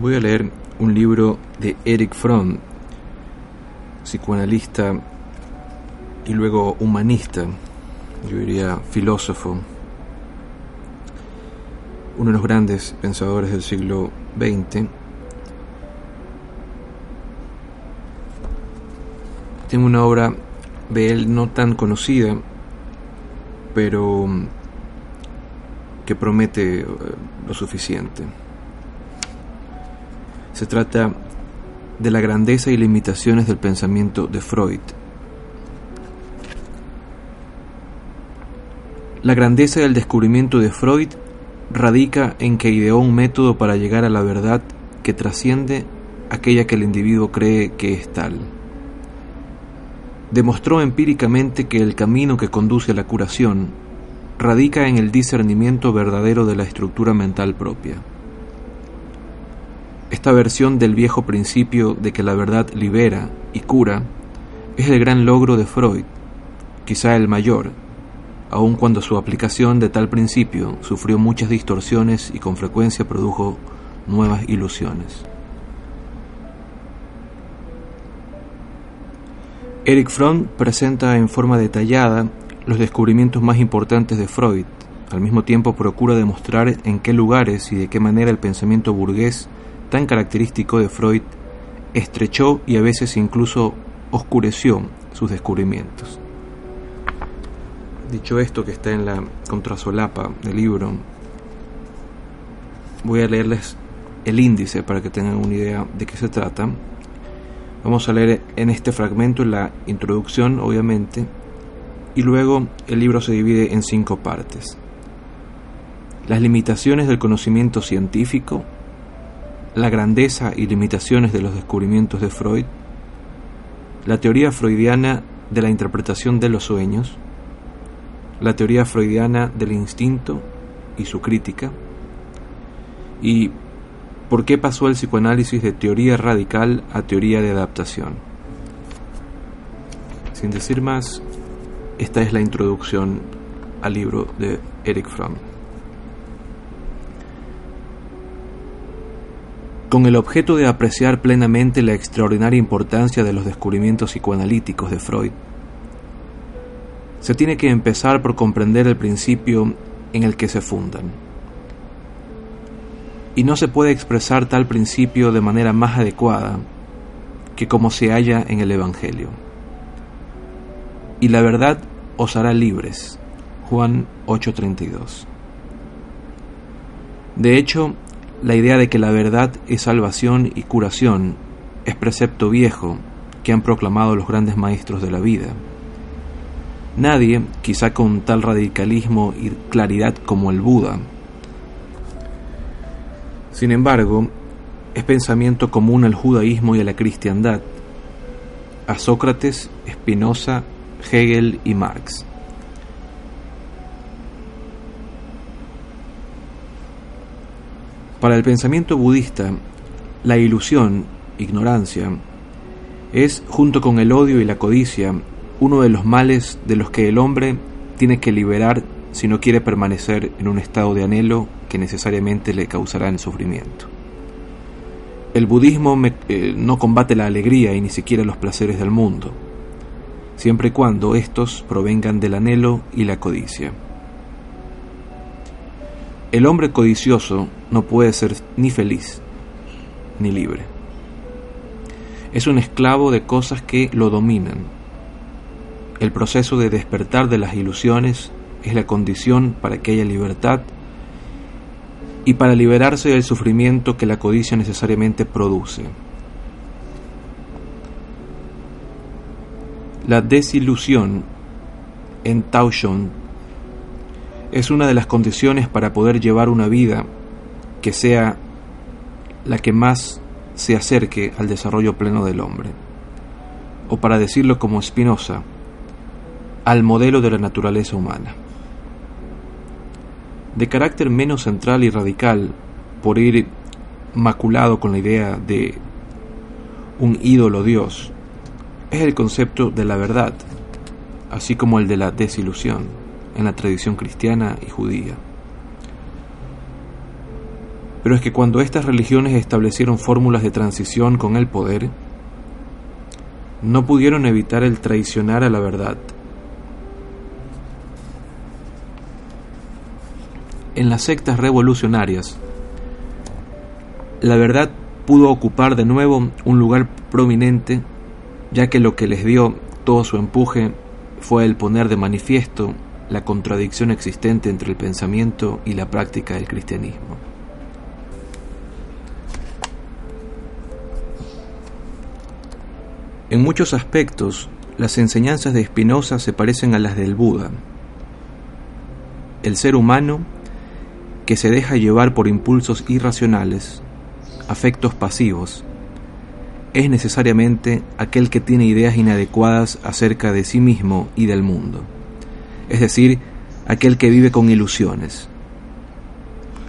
Voy a leer un libro de Eric Fromm, psicoanalista y luego humanista, yo diría filósofo, uno de los grandes pensadores del siglo XX. Tengo una obra de él no tan conocida, pero que promete eh, lo suficiente. Se trata de la grandeza y limitaciones del pensamiento de Freud. La grandeza del descubrimiento de Freud radica en que ideó un método para llegar a la verdad que trasciende aquella que el individuo cree que es tal. Demostró empíricamente que el camino que conduce a la curación radica en el discernimiento verdadero de la estructura mental propia. Esta versión del viejo principio de que la verdad libera y cura es el gran logro de Freud, quizá el mayor, aun cuando su aplicación de tal principio sufrió muchas distorsiones y con frecuencia produjo nuevas ilusiones. Eric Fromm presenta en forma detallada los descubrimientos más importantes de Freud, al mismo tiempo procura demostrar en qué lugares y de qué manera el pensamiento burgués tan característico de Freud, estrechó y a veces incluso oscureció sus descubrimientos. Dicho esto que está en la contrasolapa del libro, voy a leerles el índice para que tengan una idea de qué se trata. Vamos a leer en este fragmento la introducción, obviamente, y luego el libro se divide en cinco partes. Las limitaciones del conocimiento científico, la grandeza y limitaciones de los descubrimientos de Freud, la teoría freudiana de la interpretación de los sueños, la teoría freudiana del instinto y su crítica, y por qué pasó el psicoanálisis de teoría radical a teoría de adaptación. Sin decir más, esta es la introducción al libro de Eric Fromm. Con el objeto de apreciar plenamente la extraordinaria importancia de los descubrimientos psicoanalíticos de Freud. Se tiene que empezar por comprender el principio en el que se fundan. Y no se puede expresar tal principio de manera más adecuada que como se halla en el Evangelio. Y la verdad os hará libres. Juan 8:32. De hecho, la idea de que la verdad es salvación y curación es precepto viejo que han proclamado los grandes maestros de la vida. Nadie, quizá con tal radicalismo y claridad como el Buda, sin embargo, es pensamiento común al judaísmo y a la cristiandad, a Sócrates, Spinoza, Hegel y Marx. Para el pensamiento budista, la ilusión, ignorancia, es, junto con el odio y la codicia, uno de los males de los que el hombre tiene que liberar si no quiere permanecer en un estado de anhelo que necesariamente le causará el sufrimiento. El budismo eh, no combate la alegría y ni siquiera los placeres del mundo, siempre y cuando estos provengan del anhelo y la codicia. El hombre codicioso no puede ser ni feliz ni libre. Es un esclavo de cosas que lo dominan. El proceso de despertar de las ilusiones es la condición para que haya libertad y para liberarse del sufrimiento que la codicia necesariamente produce. La desilusión en Tauchon es una de las condiciones para poder llevar una vida que sea la que más se acerque al desarrollo pleno del hombre, o para decirlo como Spinoza, al modelo de la naturaleza humana. De carácter menos central y radical, por ir maculado con la idea de un ídolo Dios, es el concepto de la verdad, así como el de la desilusión en la tradición cristiana y judía. Pero es que cuando estas religiones establecieron fórmulas de transición con el poder, no pudieron evitar el traicionar a la verdad. En las sectas revolucionarias, la verdad pudo ocupar de nuevo un lugar prominente, ya que lo que les dio todo su empuje fue el poner de manifiesto la contradicción existente entre el pensamiento y la práctica del cristianismo. En muchos aspectos, las enseñanzas de Spinoza se parecen a las del Buda. El ser humano, que se deja llevar por impulsos irracionales, afectos pasivos, es necesariamente aquel que tiene ideas inadecuadas acerca de sí mismo y del mundo, es decir, aquel que vive con ilusiones.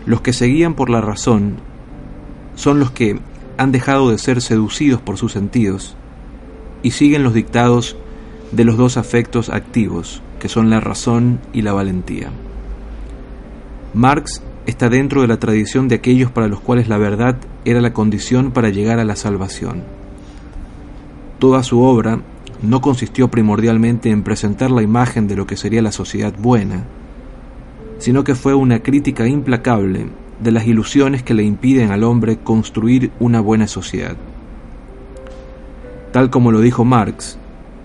Los que se guían por la razón son los que han dejado de ser seducidos por sus sentidos y siguen los dictados de los dos afectos activos, que son la razón y la valentía. Marx está dentro de la tradición de aquellos para los cuales la verdad era la condición para llegar a la salvación. Toda su obra no consistió primordialmente en presentar la imagen de lo que sería la sociedad buena, sino que fue una crítica implacable de las ilusiones que le impiden al hombre construir una buena sociedad. Tal como lo dijo Marx,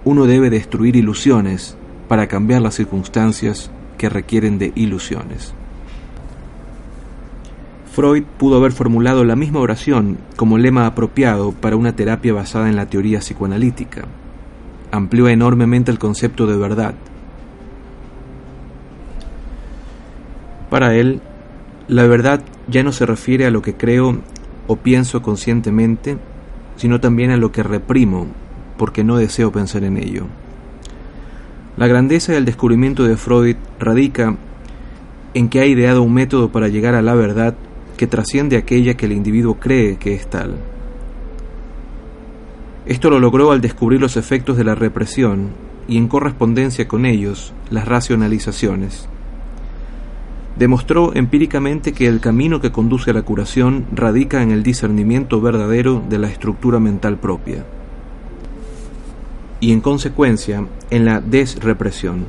uno debe destruir ilusiones para cambiar las circunstancias que requieren de ilusiones. Freud pudo haber formulado la misma oración como lema apropiado para una terapia basada en la teoría psicoanalítica. Amplió enormemente el concepto de verdad. Para él, la verdad ya no se refiere a lo que creo o pienso conscientemente, sino también a lo que reprimo porque no deseo pensar en ello. La grandeza del descubrimiento de Freud radica en que ha ideado un método para llegar a la verdad que trasciende aquella que el individuo cree que es tal. Esto lo logró al descubrir los efectos de la represión y en correspondencia con ellos las racionalizaciones, demostró empíricamente que el camino que conduce a la curación radica en el discernimiento verdadero de la estructura mental propia y en consecuencia en la desrepresión.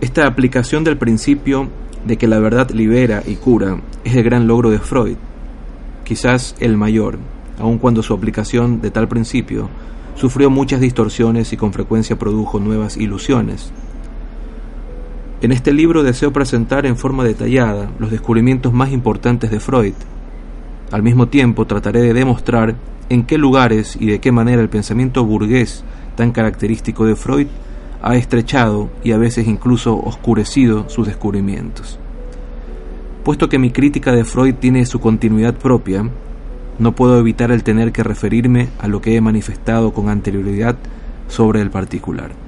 Esta aplicación del principio de que la verdad libera y cura es el gran logro de Freud, quizás el mayor, aun cuando su aplicación de tal principio sufrió muchas distorsiones y con frecuencia produjo nuevas ilusiones, en este libro deseo presentar en forma detallada los descubrimientos más importantes de Freud. Al mismo tiempo trataré de demostrar en qué lugares y de qué manera el pensamiento burgués tan característico de Freud ha estrechado y a veces incluso oscurecido sus descubrimientos. Puesto que mi crítica de Freud tiene su continuidad propia, no puedo evitar el tener que referirme a lo que he manifestado con anterioridad sobre el particular.